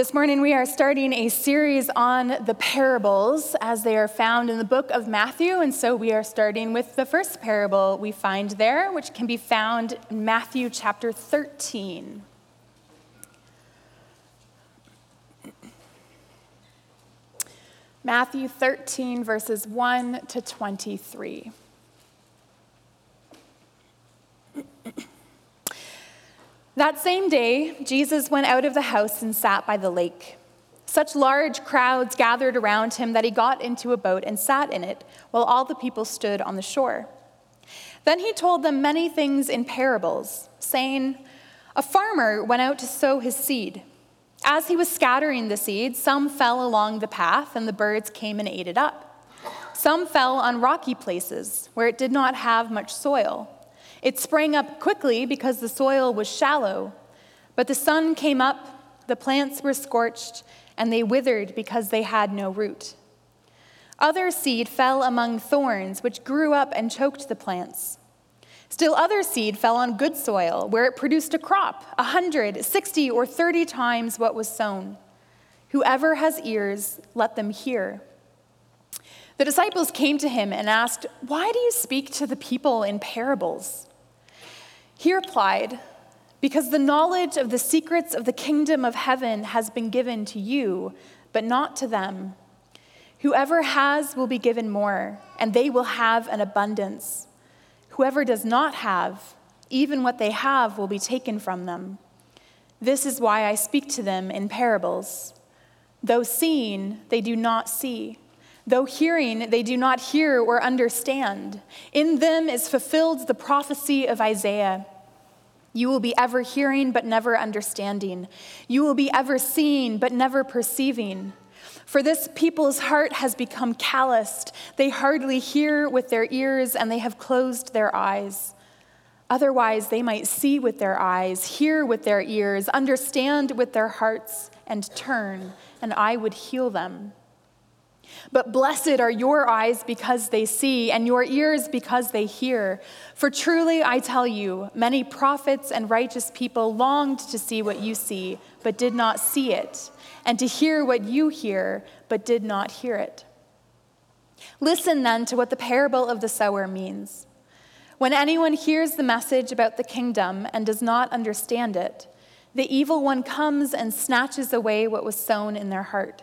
This morning, we are starting a series on the parables as they are found in the book of Matthew. And so we are starting with the first parable we find there, which can be found in Matthew chapter 13. Matthew 13, verses 1 to 23. That same day, Jesus went out of the house and sat by the lake. Such large crowds gathered around him that he got into a boat and sat in it, while all the people stood on the shore. Then he told them many things in parables, saying, A farmer went out to sow his seed. As he was scattering the seed, some fell along the path, and the birds came and ate it up. Some fell on rocky places, where it did not have much soil. It sprang up quickly because the soil was shallow, but the sun came up, the plants were scorched, and they withered because they had no root. Other seed fell among thorns, which grew up and choked the plants. Still, other seed fell on good soil, where it produced a crop, a hundred, sixty, or thirty times what was sown. Whoever has ears, let them hear. The disciples came to him and asked, Why do you speak to the people in parables? He replied, Because the knowledge of the secrets of the kingdom of heaven has been given to you, but not to them. Whoever has will be given more, and they will have an abundance. Whoever does not have, even what they have will be taken from them. This is why I speak to them in parables. Though seeing, they do not see. Though hearing, they do not hear or understand. In them is fulfilled the prophecy of Isaiah. You will be ever hearing, but never understanding. You will be ever seeing, but never perceiving. For this people's heart has become calloused. They hardly hear with their ears, and they have closed their eyes. Otherwise, they might see with their eyes, hear with their ears, understand with their hearts, and turn, and I would heal them. But blessed are your eyes because they see, and your ears because they hear. For truly I tell you, many prophets and righteous people longed to see what you see, but did not see it, and to hear what you hear, but did not hear it. Listen then to what the parable of the sower means. When anyone hears the message about the kingdom and does not understand it, the evil one comes and snatches away what was sown in their heart.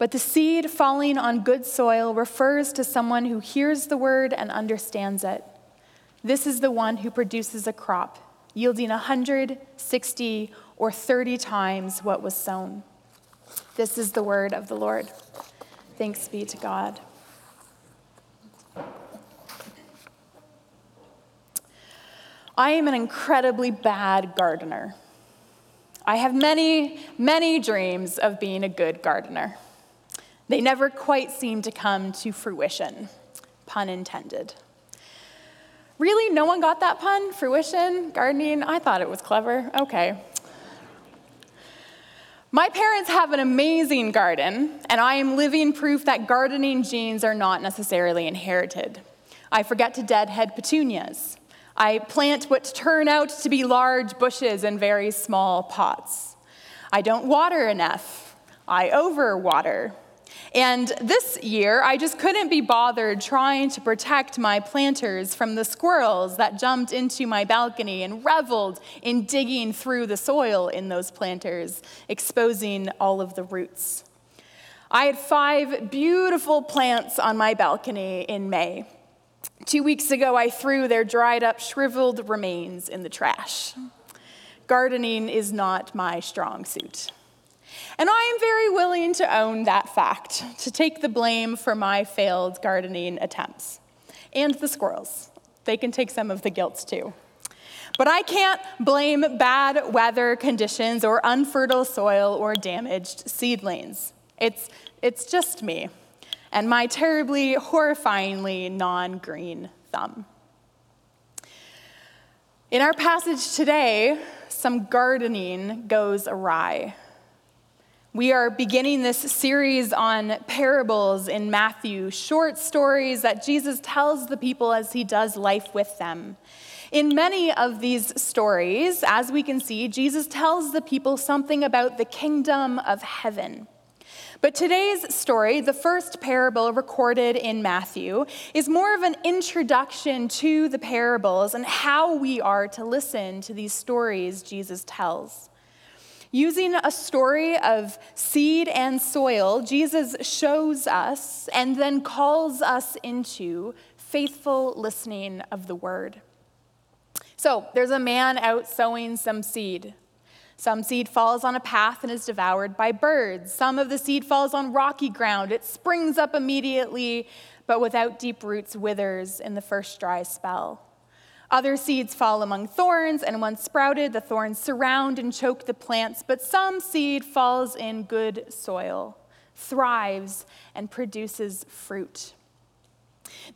But the seed falling on good soil refers to someone who hears the word and understands it. This is the one who produces a crop, yielding 160 or 30 times what was sown. This is the word of the Lord. Thanks be to God. I am an incredibly bad gardener. I have many, many dreams of being a good gardener. They never quite seem to come to fruition, pun intended. Really? No one got that pun? Fruition? Gardening? I thought it was clever. Okay. My parents have an amazing garden, and I am living proof that gardening genes are not necessarily inherited. I forget to deadhead petunias. I plant what turn out to be large bushes in very small pots. I don't water enough. I overwater. And this year, I just couldn't be bothered trying to protect my planters from the squirrels that jumped into my balcony and reveled in digging through the soil in those planters, exposing all of the roots. I had five beautiful plants on my balcony in May. Two weeks ago, I threw their dried up, shriveled remains in the trash. Gardening is not my strong suit. And I am very willing to own that fact, to take the blame for my failed gardening attempts. And the squirrels. They can take some of the guilt too. But I can't blame bad weather conditions or unfertile soil or damaged seedlings. It's, it's just me and my terribly, horrifyingly non green thumb. In our passage today, some gardening goes awry. We are beginning this series on parables in Matthew, short stories that Jesus tells the people as he does life with them. In many of these stories, as we can see, Jesus tells the people something about the kingdom of heaven. But today's story, the first parable recorded in Matthew, is more of an introduction to the parables and how we are to listen to these stories Jesus tells. Using a story of seed and soil, Jesus shows us and then calls us into faithful listening of the word. So, there's a man out sowing some seed. Some seed falls on a path and is devoured by birds. Some of the seed falls on rocky ground. It springs up immediately, but without deep roots, withers in the first dry spell. Other seeds fall among thorns, and once sprouted, the thorns surround and choke the plants. But some seed falls in good soil, thrives, and produces fruit.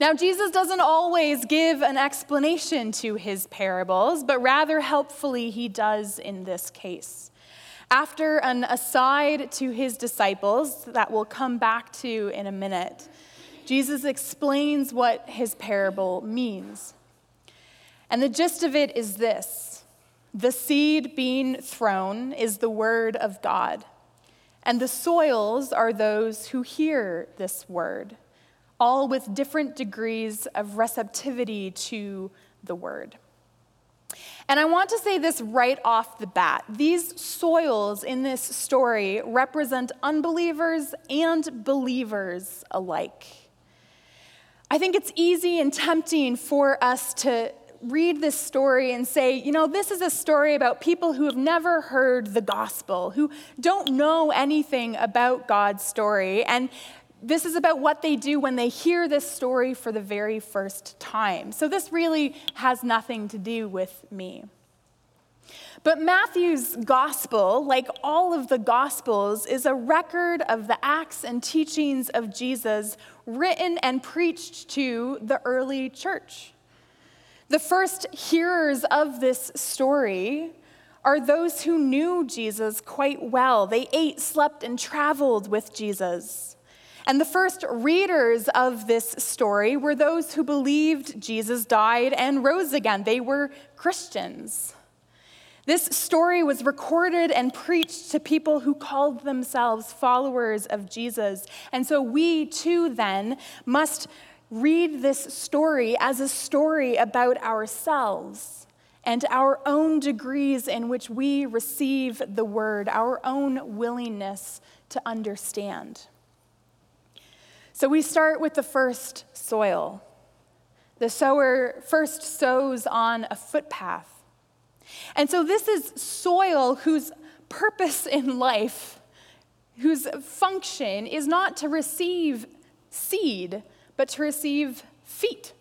Now, Jesus doesn't always give an explanation to his parables, but rather helpfully he does in this case. After an aside to his disciples that we'll come back to in a minute, Jesus explains what his parable means. And the gist of it is this the seed being thrown is the word of God, and the soils are those who hear this word all with different degrees of receptivity to the word. And I want to say this right off the bat. These soils in this story represent unbelievers and believers alike. I think it's easy and tempting for us to read this story and say, you know, this is a story about people who have never heard the gospel, who don't know anything about God's story. And this is about what they do when they hear this story for the very first time. So this really has nothing to do with me. But Matthew's gospel, like all of the gospels, is a record of the acts and teachings of Jesus written and preached to the early church. The first hearers of this story are those who knew Jesus quite well. They ate, slept, and traveled with Jesus. And the first readers of this story were those who believed Jesus died and rose again. They were Christians. This story was recorded and preached to people who called themselves followers of Jesus. And so we too then must read this story as a story about ourselves and our own degrees in which we receive the word, our own willingness to understand. So we start with the first soil. The sower first sows on a footpath. And so this is soil whose purpose in life, whose function is not to receive seed, but to receive feet.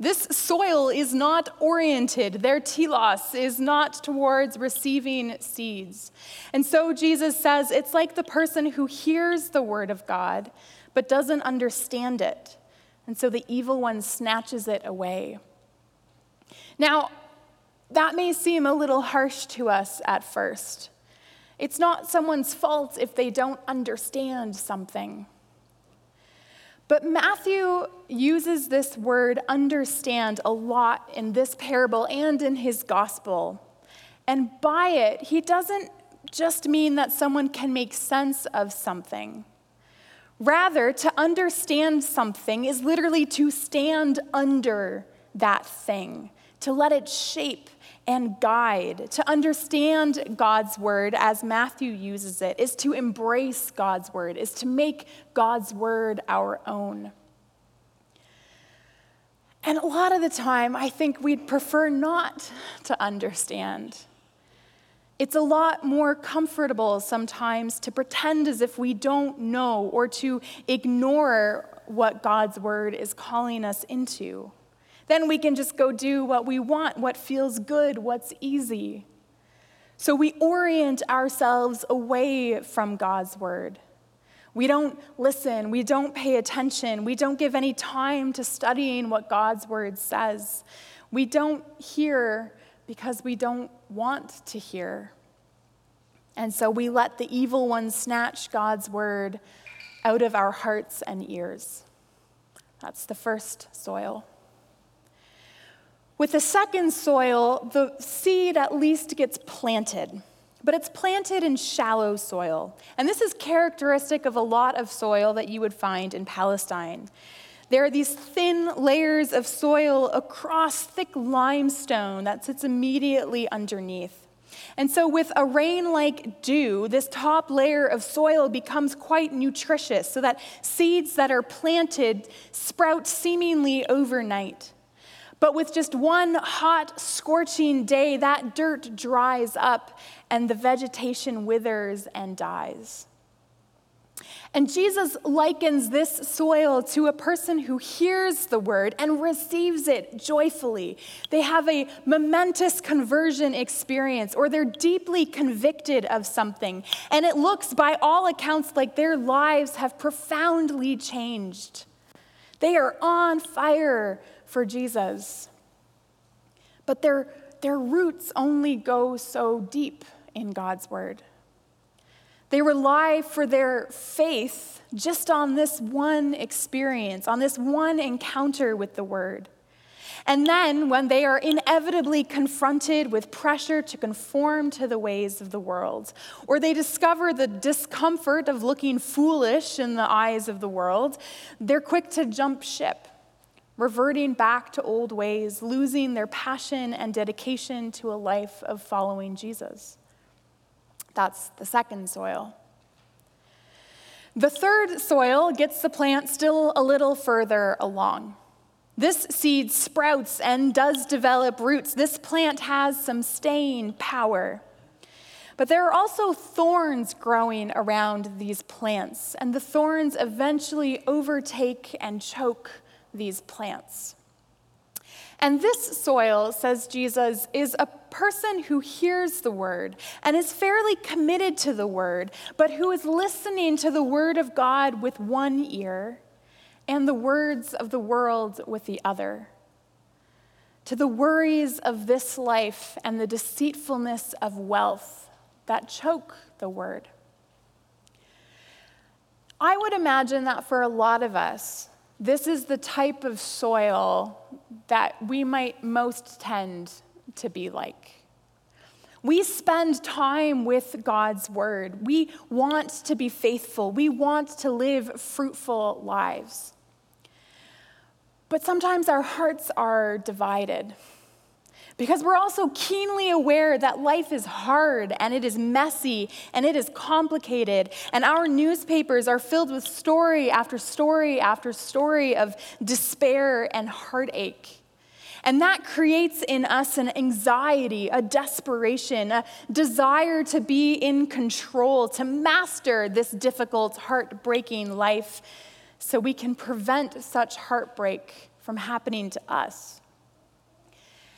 This soil is not oriented, their telos is not towards receiving seeds. And so Jesus says it's like the person who hears the word of God but doesn't understand it. And so the evil one snatches it away. Now, that may seem a little harsh to us at first. It's not someone's fault if they don't understand something. But Matthew uses this word understand a lot in this parable and in his gospel. And by it, he doesn't just mean that someone can make sense of something. Rather, to understand something is literally to stand under that thing, to let it shape and guide. To understand God's word, as Matthew uses it, is to embrace God's word, is to make God's word our own. And a lot of the time, I think we'd prefer not to understand. It's a lot more comfortable sometimes to pretend as if we don't know or to ignore what God's word is calling us into. Then we can just go do what we want, what feels good, what's easy. So we orient ourselves away from God's word. We don't listen, we don't pay attention, we don't give any time to studying what God's word says. We don't hear because we don't want to hear. And so we let the evil one snatch God's word out of our hearts and ears. That's the first soil. With the second soil, the seed at least gets planted, but it's planted in shallow soil. And this is characteristic of a lot of soil that you would find in Palestine. There are these thin layers of soil across thick limestone that sits immediately underneath. And so, with a rain like dew, this top layer of soil becomes quite nutritious so that seeds that are planted sprout seemingly overnight. But with just one hot, scorching day, that dirt dries up and the vegetation withers and dies. And Jesus likens this soil to a person who hears the word and receives it joyfully. They have a momentous conversion experience, or they're deeply convicted of something. And it looks, by all accounts, like their lives have profoundly changed. They are on fire for Jesus. But their, their roots only go so deep in God's word. They rely for their faith just on this one experience, on this one encounter with the word. And then, when they are inevitably confronted with pressure to conform to the ways of the world, or they discover the discomfort of looking foolish in the eyes of the world, they're quick to jump ship, reverting back to old ways, losing their passion and dedication to a life of following Jesus. That's the second soil. The third soil gets the plant still a little further along. This seed sprouts and does develop roots. This plant has some staying power. But there are also thorns growing around these plants, and the thorns eventually overtake and choke these plants. And this soil, says Jesus, is a person who hears the word and is fairly committed to the word, but who is listening to the word of God with one ear and the words of the world with the other. To the worries of this life and the deceitfulness of wealth that choke the word. I would imagine that for a lot of us, this is the type of soil that we might most tend to be like. We spend time with God's word. We want to be faithful. We want to live fruitful lives. But sometimes our hearts are divided. Because we're also keenly aware that life is hard and it is messy and it is complicated. And our newspapers are filled with story after story after story of despair and heartache. And that creates in us an anxiety, a desperation, a desire to be in control, to master this difficult, heartbreaking life so we can prevent such heartbreak from happening to us.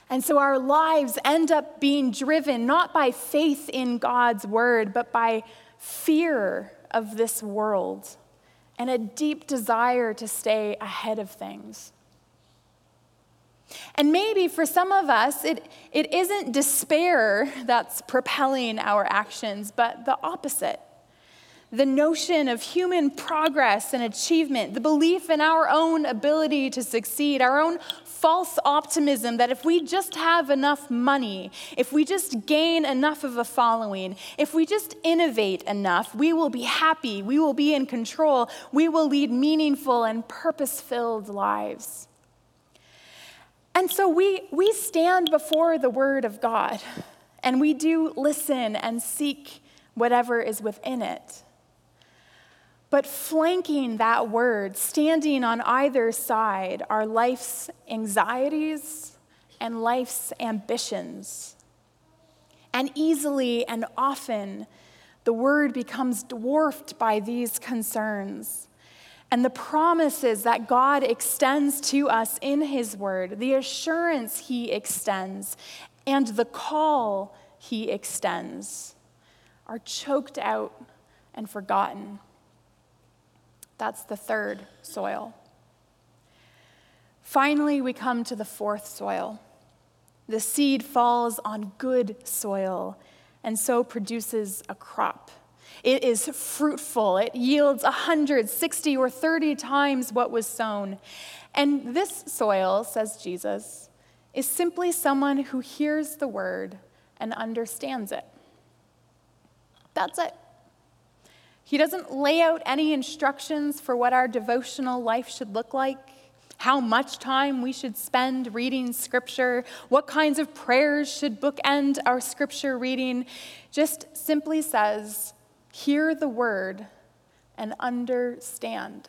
And so our lives end up being driven not by faith in God's word, but by fear of this world and a deep desire to stay ahead of things. And maybe for some of us, it, it isn't despair that's propelling our actions, but the opposite the notion of human progress and achievement, the belief in our own ability to succeed, our own false optimism that if we just have enough money, if we just gain enough of a following, if we just innovate enough, we will be happy, we will be in control, we will lead meaningful and purpose filled lives. And so we, we stand before the Word of God and we do listen and seek whatever is within it. But flanking that word, standing on either side, are life's anxieties and life's ambitions. And easily and often, the word becomes dwarfed by these concerns. and the promises that God extends to us in His Word, the assurance He extends, and the call He extends are choked out and forgotten. That's the third soil. Finally, we come to the fourth soil. The seed falls on good soil and so produces a crop. It is fruitful. It yields 160 or 30 times what was sown. And this soil, says Jesus, is simply someone who hears the word and understands it. That's it. He doesn't lay out any instructions for what our devotional life should look like, how much time we should spend reading scripture, what kinds of prayers should bookend our scripture reading. Just simply says, hear the word and understand.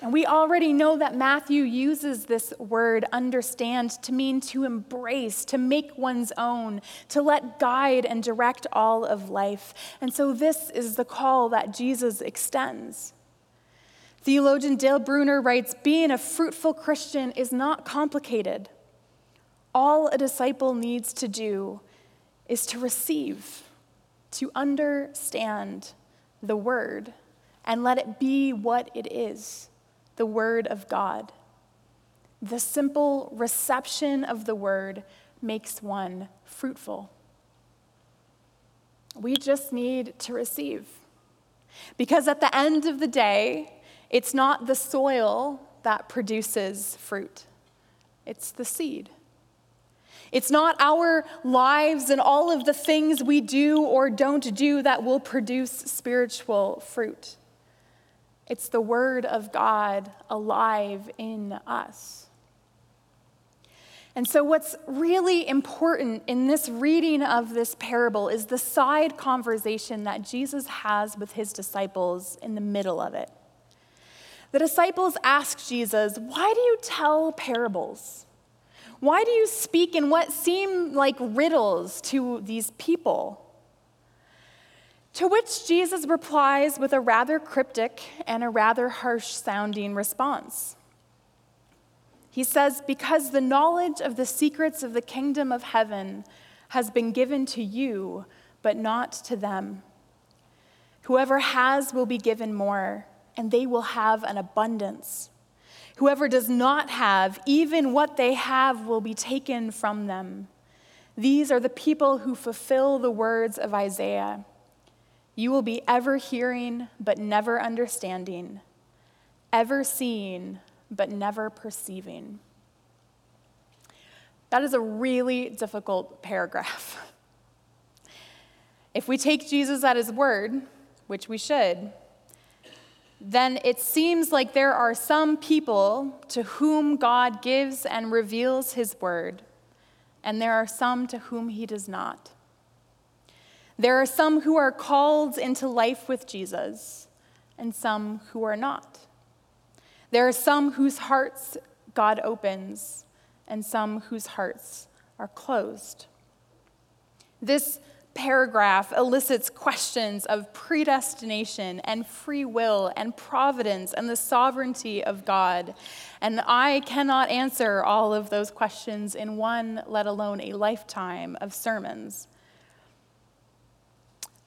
And we already know that Matthew uses this word understand to mean to embrace, to make one's own, to let guide and direct all of life. And so this is the call that Jesus extends. Theologian Dale Bruner writes Being a fruitful Christian is not complicated. All a disciple needs to do is to receive to understand the Word and let it be what it is the Word of God. The simple reception of the Word makes one fruitful. We just need to receive. Because at the end of the day, it's not the soil that produces fruit, it's the seed. It's not our lives and all of the things we do or don't do that will produce spiritual fruit. It's the Word of God alive in us. And so, what's really important in this reading of this parable is the side conversation that Jesus has with his disciples in the middle of it. The disciples ask Jesus, Why do you tell parables? Why do you speak in what seem like riddles to these people? To which Jesus replies with a rather cryptic and a rather harsh sounding response. He says, Because the knowledge of the secrets of the kingdom of heaven has been given to you, but not to them. Whoever has will be given more, and they will have an abundance. Whoever does not have, even what they have will be taken from them. These are the people who fulfill the words of Isaiah. You will be ever hearing, but never understanding, ever seeing, but never perceiving. That is a really difficult paragraph. If we take Jesus at his word, which we should, then it seems like there are some people to whom God gives and reveals his word, and there are some to whom he does not. There are some who are called into life with Jesus, and some who are not. There are some whose hearts God opens, and some whose hearts are closed. This paragraph elicits questions of predestination and free will and providence and the sovereignty of God. And I cannot answer all of those questions in one, let alone a lifetime of sermons.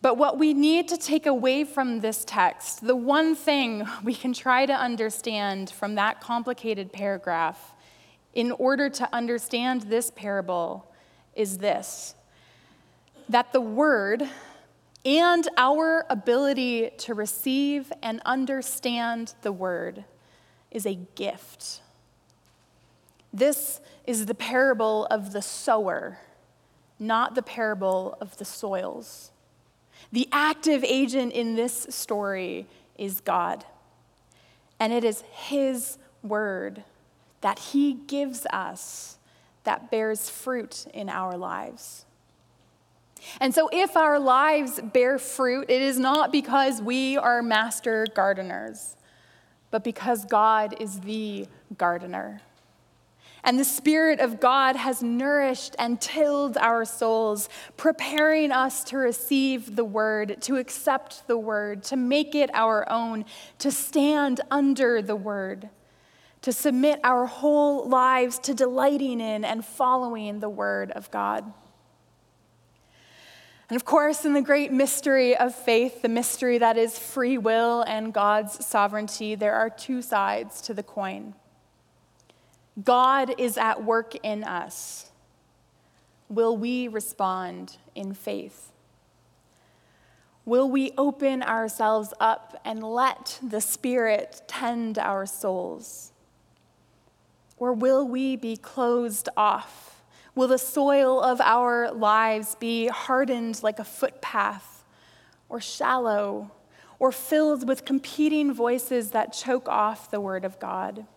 But what we need to take away from this text, the one thing we can try to understand from that complicated paragraph in order to understand this parable, is this that the word and our ability to receive and understand the word is a gift. This is the parable of the sower, not the parable of the soils. The active agent in this story is God. And it is His word that He gives us that bears fruit in our lives. And so, if our lives bear fruit, it is not because we are master gardeners, but because God is the gardener. And the Spirit of God has nourished and tilled our souls, preparing us to receive the word, to accept the word, to make it our own, to stand under the word, to submit our whole lives to delighting in and following the word of God. And of course, in the great mystery of faith, the mystery that is free will and God's sovereignty, there are two sides to the coin. God is at work in us. Will we respond in faith? Will we open ourselves up and let the Spirit tend our souls? Or will we be closed off? Will the soil of our lives be hardened like a footpath, or shallow, or filled with competing voices that choke off the Word of God?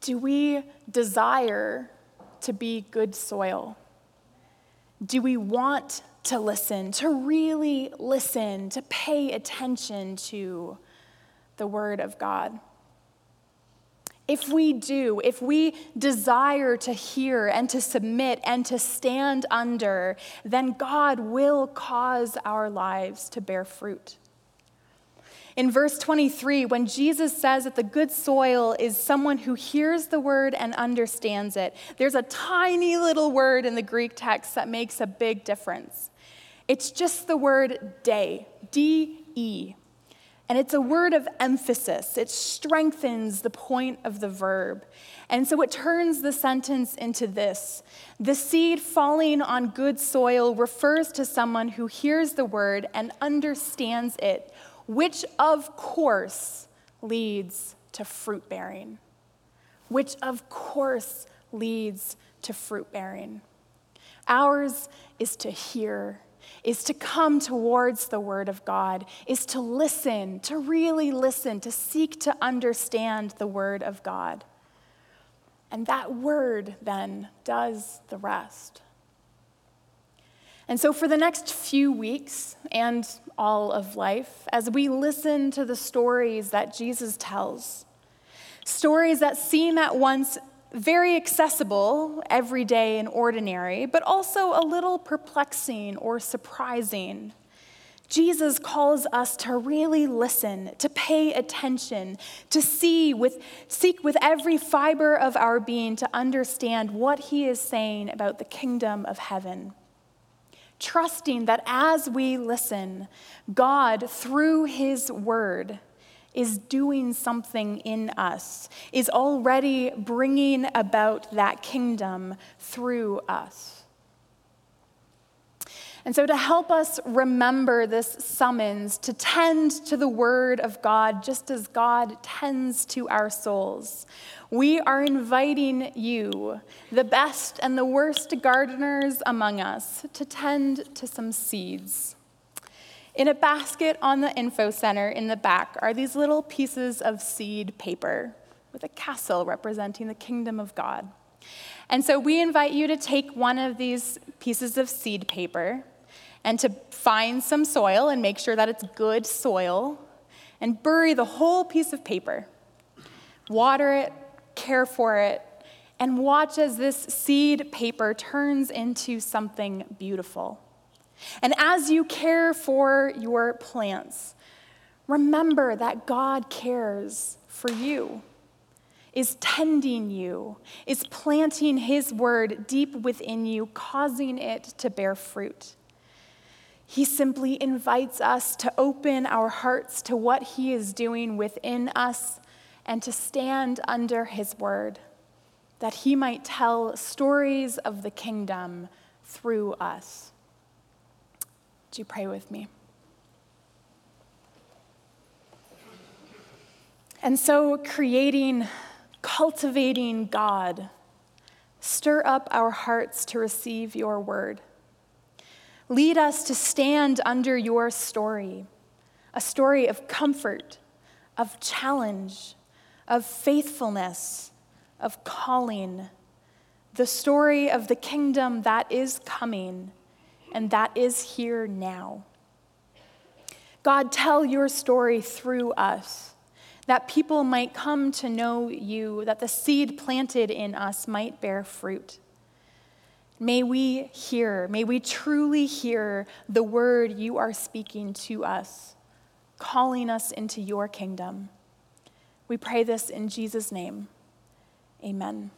Do we desire to be good soil? Do we want to listen, to really listen, to pay attention to the Word of God? If we do, if we desire to hear and to submit and to stand under, then God will cause our lives to bear fruit. In verse 23, when Jesus says that the good soil is someone who hears the word and understands it, there's a tiny little word in the Greek text that makes a big difference. It's just the word day, D E. And it's a word of emphasis. It strengthens the point of the verb. And so it turns the sentence into this The seed falling on good soil refers to someone who hears the word and understands it which of course leads to fruit bearing. Which of course leads to fruit bearing. Ours is to hear, is to come towards the Word of God, is to listen, to really listen, to seek to understand the Word of God. And that Word then does the rest. And so, for the next few weeks and all of life, as we listen to the stories that Jesus tells, stories that seem at once very accessible, everyday, and ordinary, but also a little perplexing or surprising. Jesus calls us to really listen, to pay attention, to see with, seek with every fiber of our being to understand what he is saying about the kingdom of heaven trusting that as we listen, God, through His Word, is doing something in us, is already bringing about that kingdom through us. And so, to help us remember this summons to tend to the Word of God just as God tends to our souls, we are inviting you, the best and the worst gardeners among us, to tend to some seeds. In a basket on the info center in the back are these little pieces of seed paper with a castle representing the kingdom of God. And so we invite you to take one of these pieces of seed paper and to find some soil and make sure that it's good soil and bury the whole piece of paper. Water it, care for it, and watch as this seed paper turns into something beautiful. And as you care for your plants, remember that God cares for you, is tending you, is planting His word deep within you, causing it to bear fruit. He simply invites us to open our hearts to what He is doing within us and to stand under His word, that He might tell stories of the kingdom through us. Do you pray with me? And so, creating, cultivating God, stir up our hearts to receive your word. Lead us to stand under your story, a story of comfort, of challenge, of faithfulness, of calling, the story of the kingdom that is coming and that is here now. God, tell your story through us, that people might come to know you, that the seed planted in us might bear fruit. May we hear, may we truly hear the word you are speaking to us, calling us into your kingdom. We pray this in Jesus' name. Amen.